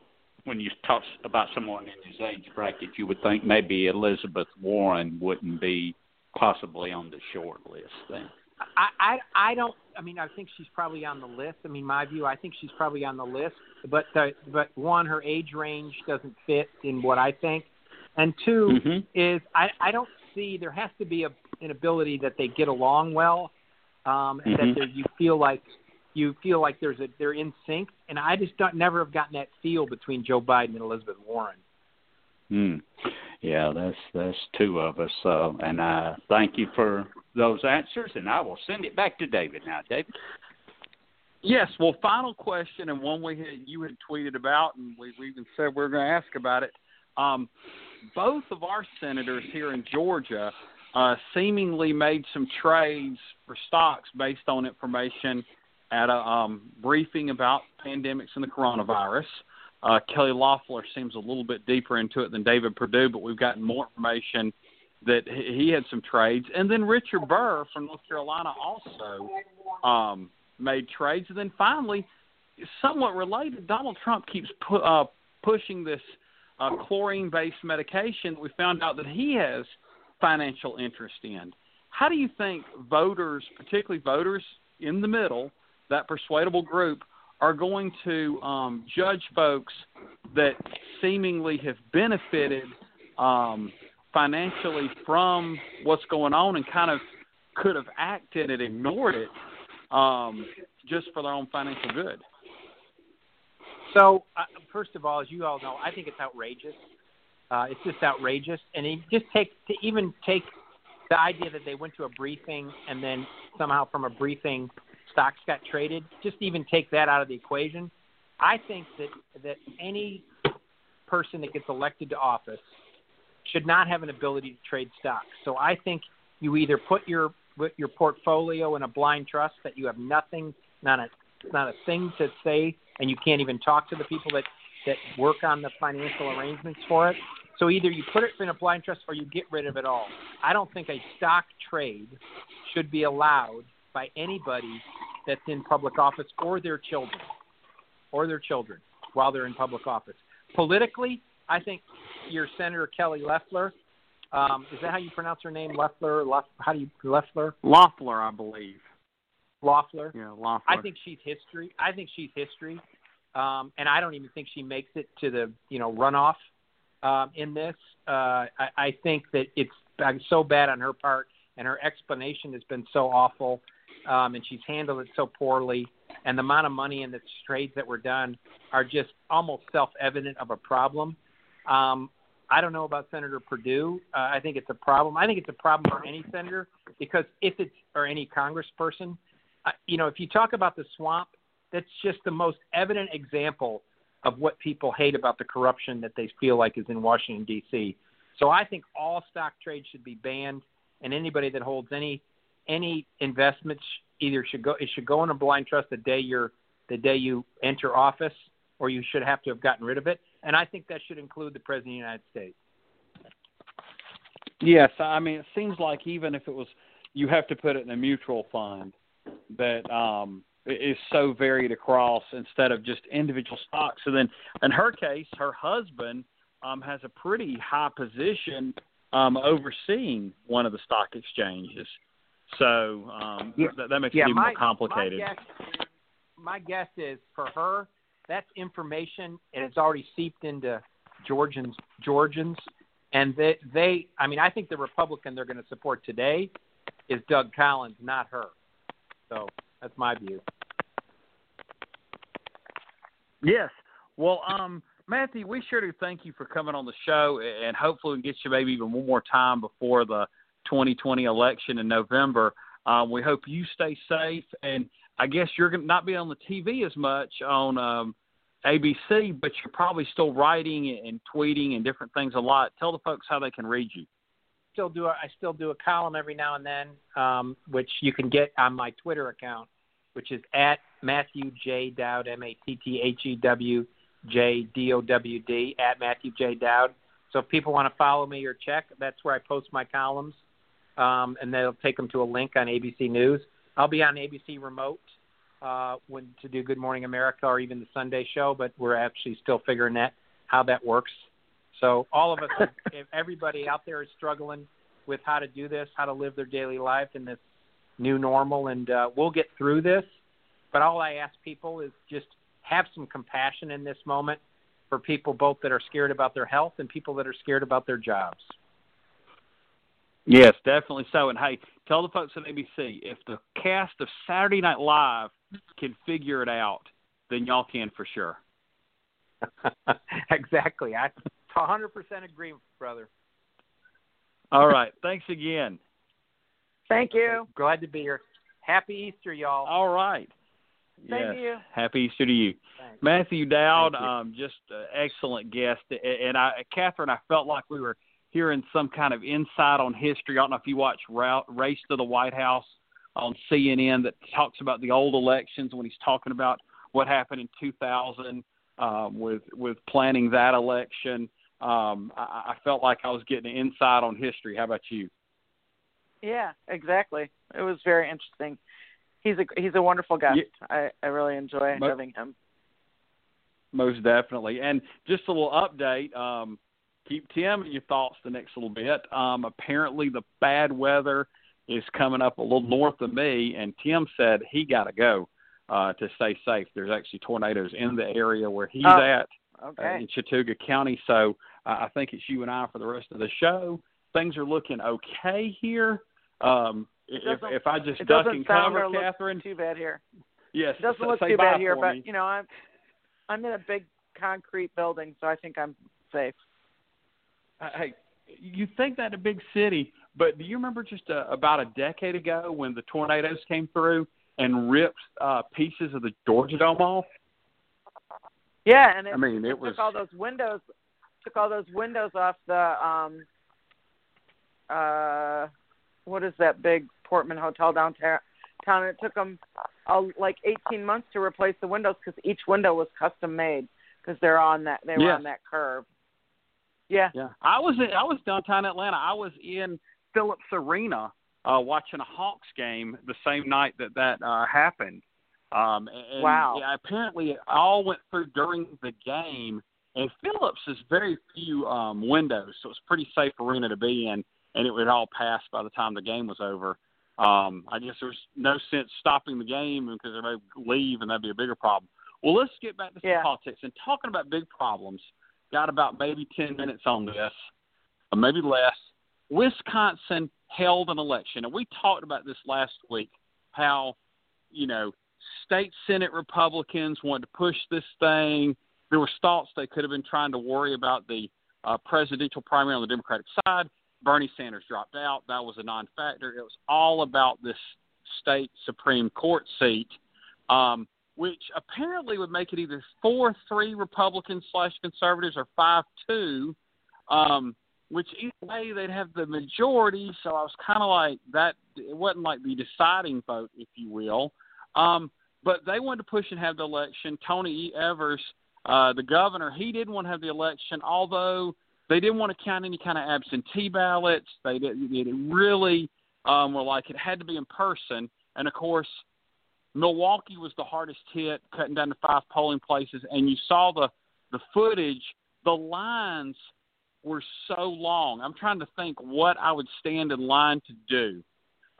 when you talk about someone in his age bracket, you would think maybe Elizabeth Warren wouldn't be possibly on the short list then. I, I I don't. I mean, I think she's probably on the list. I mean, my view, I think she's probably on the list. But the, but one, her age range doesn't fit in what I think, and 2 mm-hmm. is I I don't see there has to be a an ability that they get along well, um, and mm-hmm. that you feel like you feel like there's a they're in sync, and I just don't never have gotten that feel between Joe Biden and Elizabeth Warren. Hmm. Yeah, that's that's two of us. Uh, and I thank you for those answers, and I will send it back to David now. David. Yes. Well, final question, and one we had, you had tweeted about, and we, we even said we are going to ask about it. Um, both of our senators here in Georgia uh, seemingly made some trades for stocks based on information at a um, briefing about pandemics and the coronavirus. Uh, Kelly Loeffler seems a little bit deeper into it than David Perdue, but we've gotten more information that he had some trades. And then Richard Burr from North Carolina also um, made trades. And then finally, somewhat related, Donald Trump keeps pu- uh, pushing this uh, chlorine-based medication. We found out that he has financial interest in. How do you think voters, particularly voters in the middle, that persuadable group, are going to um, judge folks that seemingly have benefited um, financially from what's going on and kind of could have acted and ignored it um, just for their own financial good. So, uh, first of all, as you all know, I think it's outrageous. Uh, it's just outrageous, and it just take to even take the idea that they went to a briefing and then somehow from a briefing stocks got traded. Just even take that out of the equation. I think that that any person that gets elected to office should not have an ability to trade stocks. So I think you either put your your portfolio in a blind trust that you have nothing, not a not a thing to say, and you can't even talk to the people that that work on the financial arrangements for it. So either you put it in a blind trust or you get rid of it all. I don't think a stock trade should be allowed by anybody that's in public office or their children or their children while they're in public office. Politically, I think your Senator Kelly Loeffler. Um, is that how you pronounce her name? Loeffler? Lef, how do you Loeffler? Loeffler, I believe. Loeffler. Yeah, Loeffler. I think she's history. I think she's history, um, and I don't even think she makes it to the you know runoff um, in this. Uh, I, I think that it's so bad on her part, and her explanation has been so awful, um, and she's handled it so poorly. And the amount of money and the trades that were done are just almost self-evident of a problem. Um, I don't know about Senator Perdue. Uh, I think it's a problem. I think it's a problem for any senator because if it's or any congressperson, uh, you know, if you talk about the swamp, that's just the most evident example of what people hate about the corruption that they feel like is in Washington D.C. So I think all stock trades should be banned, and anybody that holds any any investments either should go it should go in a blind trust the day you're the day you enter office, or you should have to have gotten rid of it. And I think that should include the president of the United States. Yes, I mean it seems like even if it was you have to put it in a mutual fund that um is so varied across instead of just individual stocks. So then, in her case, her husband um, has a pretty high position um, overseeing one of the stock exchanges. So um, yeah. that, that makes yeah, it even my, more complicated. My guess, my guess is for her, that's information, and it's already seeped into Georgians. Georgians, and they, they, I mean, I think the Republican they're going to support today is Doug Collins, not her. So that's my view. Yes. Well, um, Matthew, we sure do thank you for coming on the show, and hopefully we can get you maybe even one more time before the 2020 election in November. Um, we hope you stay safe, and I guess you're going to not be on the TV as much on um, ABC, but you're probably still writing and tweeting and different things a lot. Tell the folks how they can read you. Still do a, I still do a column every now and then, um, which you can get on my Twitter account, which is at Matthew J Dowd, M A T T H E W J D O W D, at Matthew J Dowd. So if people want to follow me or check, that's where I post my columns, um, and they'll take them to a link on ABC News. I'll be on ABC Remote uh, when to do Good Morning America or even the Sunday show, but we're actually still figuring that how that works. So all of us, if everybody out there is struggling with how to do this, how to live their daily life in this new normal, and uh, we'll get through this. But all I ask people is just have some compassion in this moment for people both that are scared about their health and people that are scared about their jobs. Yes, definitely so. And hey, tell the folks at ABC if the cast of Saturday Night Live can figure it out, then y'all can for sure. <laughs> exactly. I 100% agree, brother. All right. Thanks again. Thank you. Glad to be here. Happy Easter, y'all. All right. Thank yes. you. Happy Easter to you. Thanks. Matthew Dowd, you. um, just uh, excellent guest. And I, Catherine, I felt like we were hearing some kind of insight on history. I don't know if you watch Race to the White House on CNN that talks about the old elections when he's talking about what happened in 2000 um, with with planning that election. Um, I, I felt like I was getting an insight on history. How about you? Yeah, exactly. It was very interesting. He's a he's a wonderful guest. Yeah. I I really enjoy Mo- having him. Most definitely. And just a little update. Um, keep Tim in your thoughts the next little bit. Um, apparently, the bad weather is coming up a little north of me, and Tim said he got to go uh, to stay safe. There's actually tornadoes in the area where he's oh, at okay. uh, in Chattooga County. So uh, I think it's you and I for the rest of the show. Things are looking okay here. Um, if, if I just duck and cover, Catherine, too bad here. Yes, it doesn't look too bad here, me. but you know I'm I'm in a big concrete building, so I think I'm safe. Hey, you think that a big city, but do you remember just a, about a decade ago when the tornadoes came through and ripped uh, pieces of the Georgia Dome off? Yeah, and it, I mean, it, it was took all those windows took all those windows off the um uh what is that big Portman hotel downtown? Town. It took them uh, like 18 months to replace the windows because each window was custom made because they're on that they were yeah. on that curve. Yeah. Yeah. I was in, I was downtown Atlanta. I was in Phillips Arena uh watching a Hawks game the same night that that uh happened. Um and wow. Yeah, apparently it all went through during the game and Phillips is very few um windows, so it's pretty safe arena to be in and it would all pass by the time the game was over. Um I guess there's no sense stopping the game because everybody would leave and that'd be a bigger problem. Well, let's get back to some yeah. politics and talking about big problems got about maybe 10 minutes on this, or maybe less. Wisconsin held an election, and we talked about this last week how, you know, state Senate Republicans wanted to push this thing. There were thoughts they could have been trying to worry about the uh, presidential primary on the Democratic side. Bernie Sanders dropped out. That was a non factor. It was all about this state Supreme Court seat. Um, which apparently would make it either four three Republicans slash conservatives or five two. Um, which either way they'd have the majority. So I was kind of like that. It wasn't like the deciding vote, if you will. Um, but they wanted to push and have the election. Tony E. Evers, uh, the governor, he didn't want to have the election, although they didn't want to count any kind of absentee ballots. They didn't. Really um, were like it had to be in person. And of course, Milwaukee was the hardest hit, cutting down to five polling places, and you saw the the footage. The lines were so long. I'm trying to think what I would stand in line to do.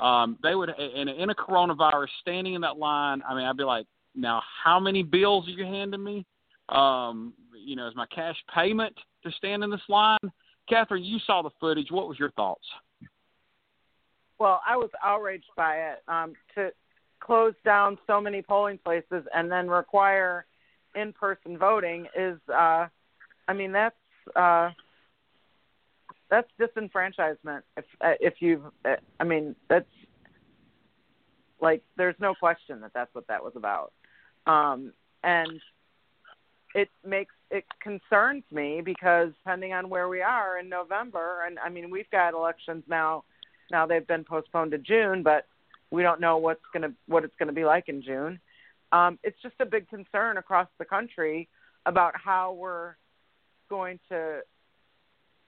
Um, they would, in, in a coronavirus, standing in that line. I mean, I'd be like, now, how many bills are you handing me? Um, you know, is my cash payment to stand in this line? Catherine, you saw the footage. What was your thoughts? Well, I was outraged by it. Um, to close down so many polling places and then require in-person voting is uh I mean that's uh that's disenfranchisement if uh, if you've uh, I mean that's like there's no question that that's what that was about um and it makes it concerns me because depending on where we are in November and I mean we've got elections now now they've been postponed to June but we don't know what's to what it's to be like in June. Um, it's just a big concern across the country about how we're going to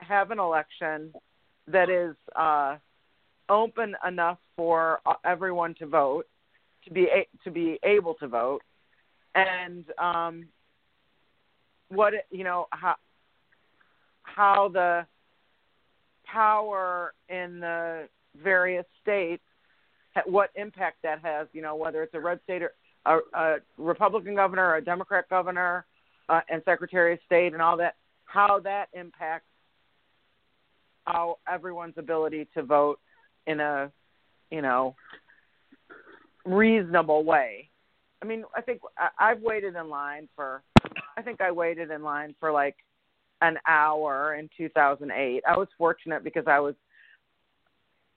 have an election that is uh, open enough for uh, everyone to vote, to be a- to be able to vote, and um, what it, you know how how the power in the various states what impact that has. You know, whether it's a red state or a, a Republican governor or a Democrat governor uh, and Secretary of State and all that, how that impacts how everyone's ability to vote in a, you know, reasonable way. I mean, I think I, I've waited in line for, I think I waited in line for like an hour in 2008. I was fortunate because I was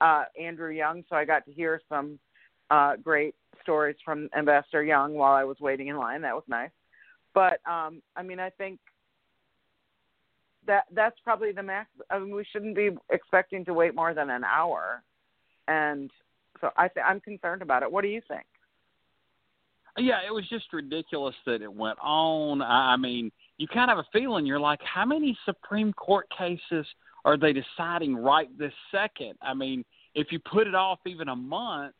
uh, Andrew Young, so I got to hear some uh, great stories from Ambassador Young while I was waiting in line. That was nice. But um, I mean, I think that that's probably the max. I mean, we shouldn't be expecting to wait more than an hour, and so I th- I'm concerned about it. What do you think? Yeah, it was just ridiculous that it went on. I mean, you kind of have a feeling you're like, how many Supreme Court cases are they deciding right this second? I mean, if you put it off even a month,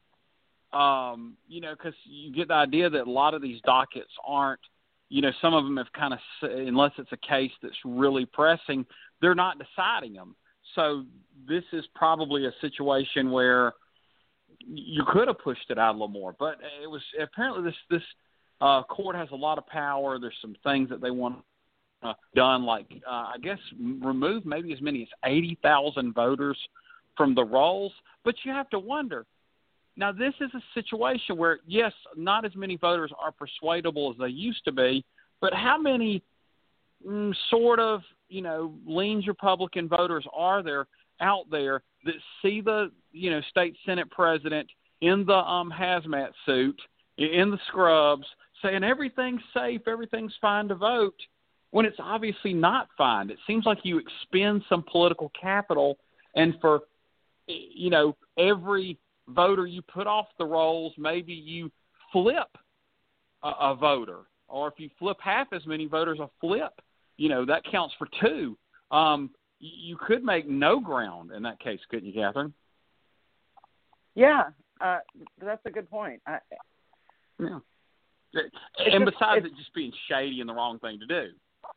um, you know, because you get the idea that a lot of these dockets aren't, you know, some of them have kind of, unless it's a case that's really pressing, they're not deciding them. So this is probably a situation where you could have pushed it out a little more, but it was apparently this this uh, court has a lot of power. There's some things that they want uh, done, like uh, I guess remove maybe as many as eighty thousand voters from the rolls. But you have to wonder. Now, this is a situation where, yes, not as many voters are persuadable as they used to be, but how many mm, sort of, you know, leans Republican voters are there out there that see the you know state senate president in the um hazmat suit in the scrubs saying everything's safe everything's fine to vote when it's obviously not fine? It seems like you expend some political capital and for you know every voter you put off the rolls maybe you flip a, a voter or if you flip half as many voters a flip you know that counts for two um you could make no ground in that case, couldn't you, Catherine? Yeah, uh, that's a good point. I, yeah. And besides it just being shady and the wrong thing to do,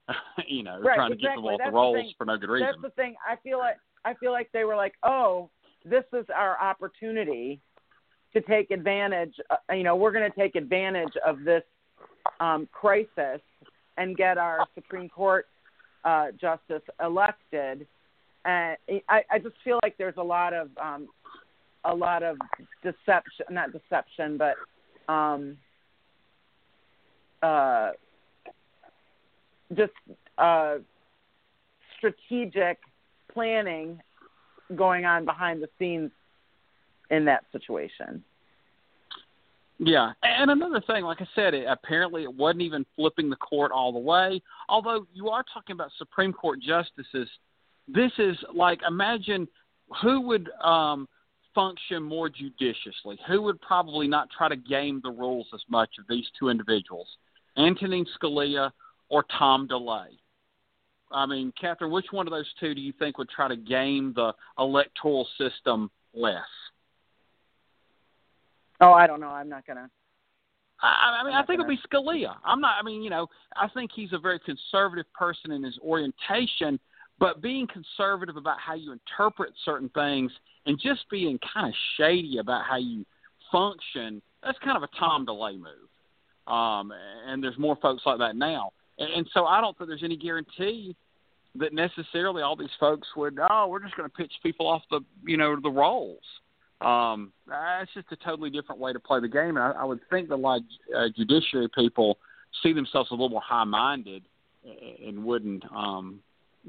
<laughs> you know, right, trying to exactly. get them off that's the rolls the for no good reason. That's the thing. I feel like I feel like they were like, oh, this is our opportunity to take advantage. Uh, you know, we're going to take advantage of this um, crisis and get our Supreme Court uh, justice elected, and I, I just feel like there's a lot of um, a lot of deception, not deception, but um, uh, just uh, strategic planning going on behind the scenes in that situation. Yeah, and another thing, like I said, it, apparently it wasn't even flipping the court all the way. Although you are talking about Supreme Court justices, this is like imagine who would um, function more judiciously, who would probably not try to game the rules as much of these two individuals, Antonin Scalia or Tom DeLay. I mean, Catherine, which one of those two do you think would try to game the electoral system less? Oh, I don't know. I'm not gonna. I, I mean, I think it'll be Scalia. I'm not. I mean, you know, I think he's a very conservative person in his orientation, but being conservative about how you interpret certain things and just being kind of shady about how you function, that's kind of a Tom DeLay move. Um, and there's more folks like that now. And, so I don't think there's any guarantee that necessarily all these folks would, oh, we're just going to pitch people off the, you know, the rolls. Um, it's just a totally different way to play the game, and I, I would think that like uh, judiciary people see themselves a little more high-minded and wouldn't, um,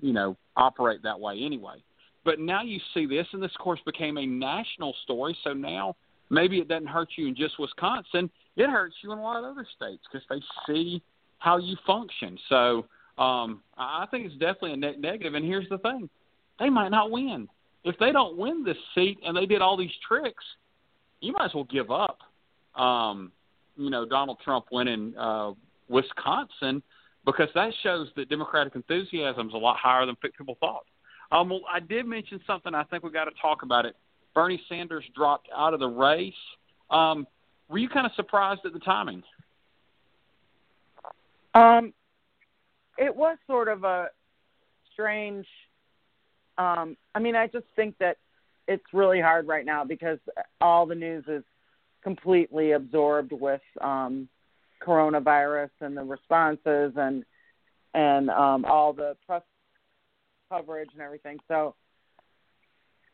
you know, operate that way anyway. But now you see this, and this, course, became a national story. So now maybe it doesn't hurt you in just Wisconsin; it hurts you in a lot of other states because they see how you function. So um, I think it's definitely a net negative. And here's the thing: they might not win if they don't win this seat and they did all these tricks, you might as well give up. Um, you know, Donald Trump winning uh, Wisconsin because that shows that Democratic enthusiasm is a lot higher than people thought. Um, well, I did mention something. I think we got to talk about it. Bernie Sanders dropped out of the race. Um, were you kind of surprised at the timing? Um, it was sort of a strange um, I mean, I just think that it's really hard right now because all the news is completely absorbed with um, coronavirus and the responses and and um, all the press coverage and everything. So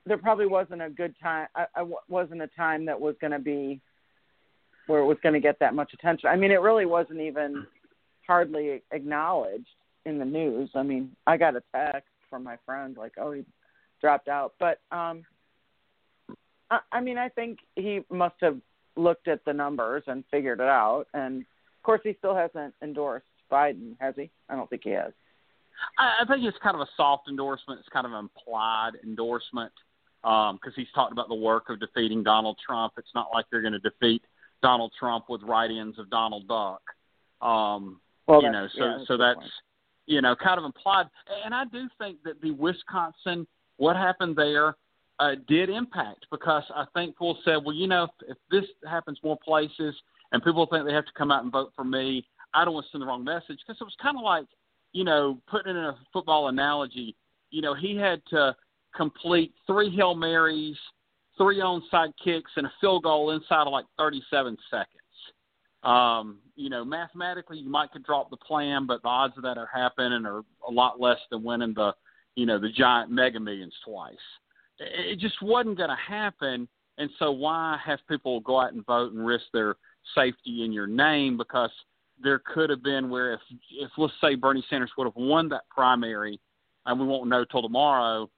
there probably wasn't a good time. I, I wasn't a time that was going to be where it was going to get that much attention. I mean, it really wasn't even hardly acknowledged in the news. I mean, I got a text from my friend like, oh, he dropped out. But um, I, I mean, I think he must have looked at the numbers and figured it out. And of course, he still hasn't endorsed Biden, has he? I don't think he has. I, I think it's kind of a soft endorsement. It's kind of an implied endorsement because um, he's talked about the work of defeating Donald Trump. It's not like they're going to defeat Donald Trump with write-ins of Donald Duck. Um, well, you know, so yeah, that's so that's point. you know kind of implied. And I do think that the Wisconsin, what happened there, uh, did impact because I think people said, well, you know, if, if this happens more places and people think they have to come out and vote for me, I don't want to send the wrong message because it was kind of like, you know, putting it in a football analogy, you know, he had to complete three Hail Marys, three onside kicks, and a field goal inside of like 37 seconds. Um, you know, mathematically, you might could drop the plan, but the odds of that are happening are a lot less than winning the, you know, the giant Mega Millions twice. It just wasn't going to happen, and so why have people go out and vote and risk their safety in your name? Because there could have been where if, if let's say Bernie Sanders would have won that primary, and we won't know till tomorrow,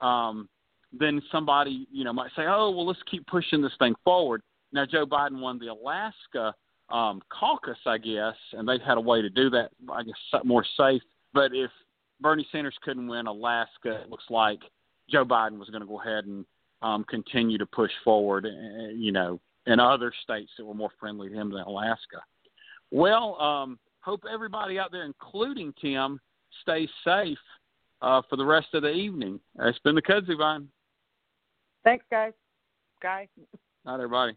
um, then somebody you know might say, oh well, let's keep pushing this thing forward. Now Joe Biden won the Alaska um, caucus, I guess, and they've had a way to do that, I guess, more safe. But if Bernie Sanders couldn't win Alaska, it looks like Joe Biden was going to go ahead and um, continue to push forward, uh, you know, in other states that were more friendly to him than Alaska. Well, um, hope everybody out there, including Tim, stays safe uh, for the rest of the evening. It's been the Kudzu Vine. Thanks, guys. Guy. Not everybody.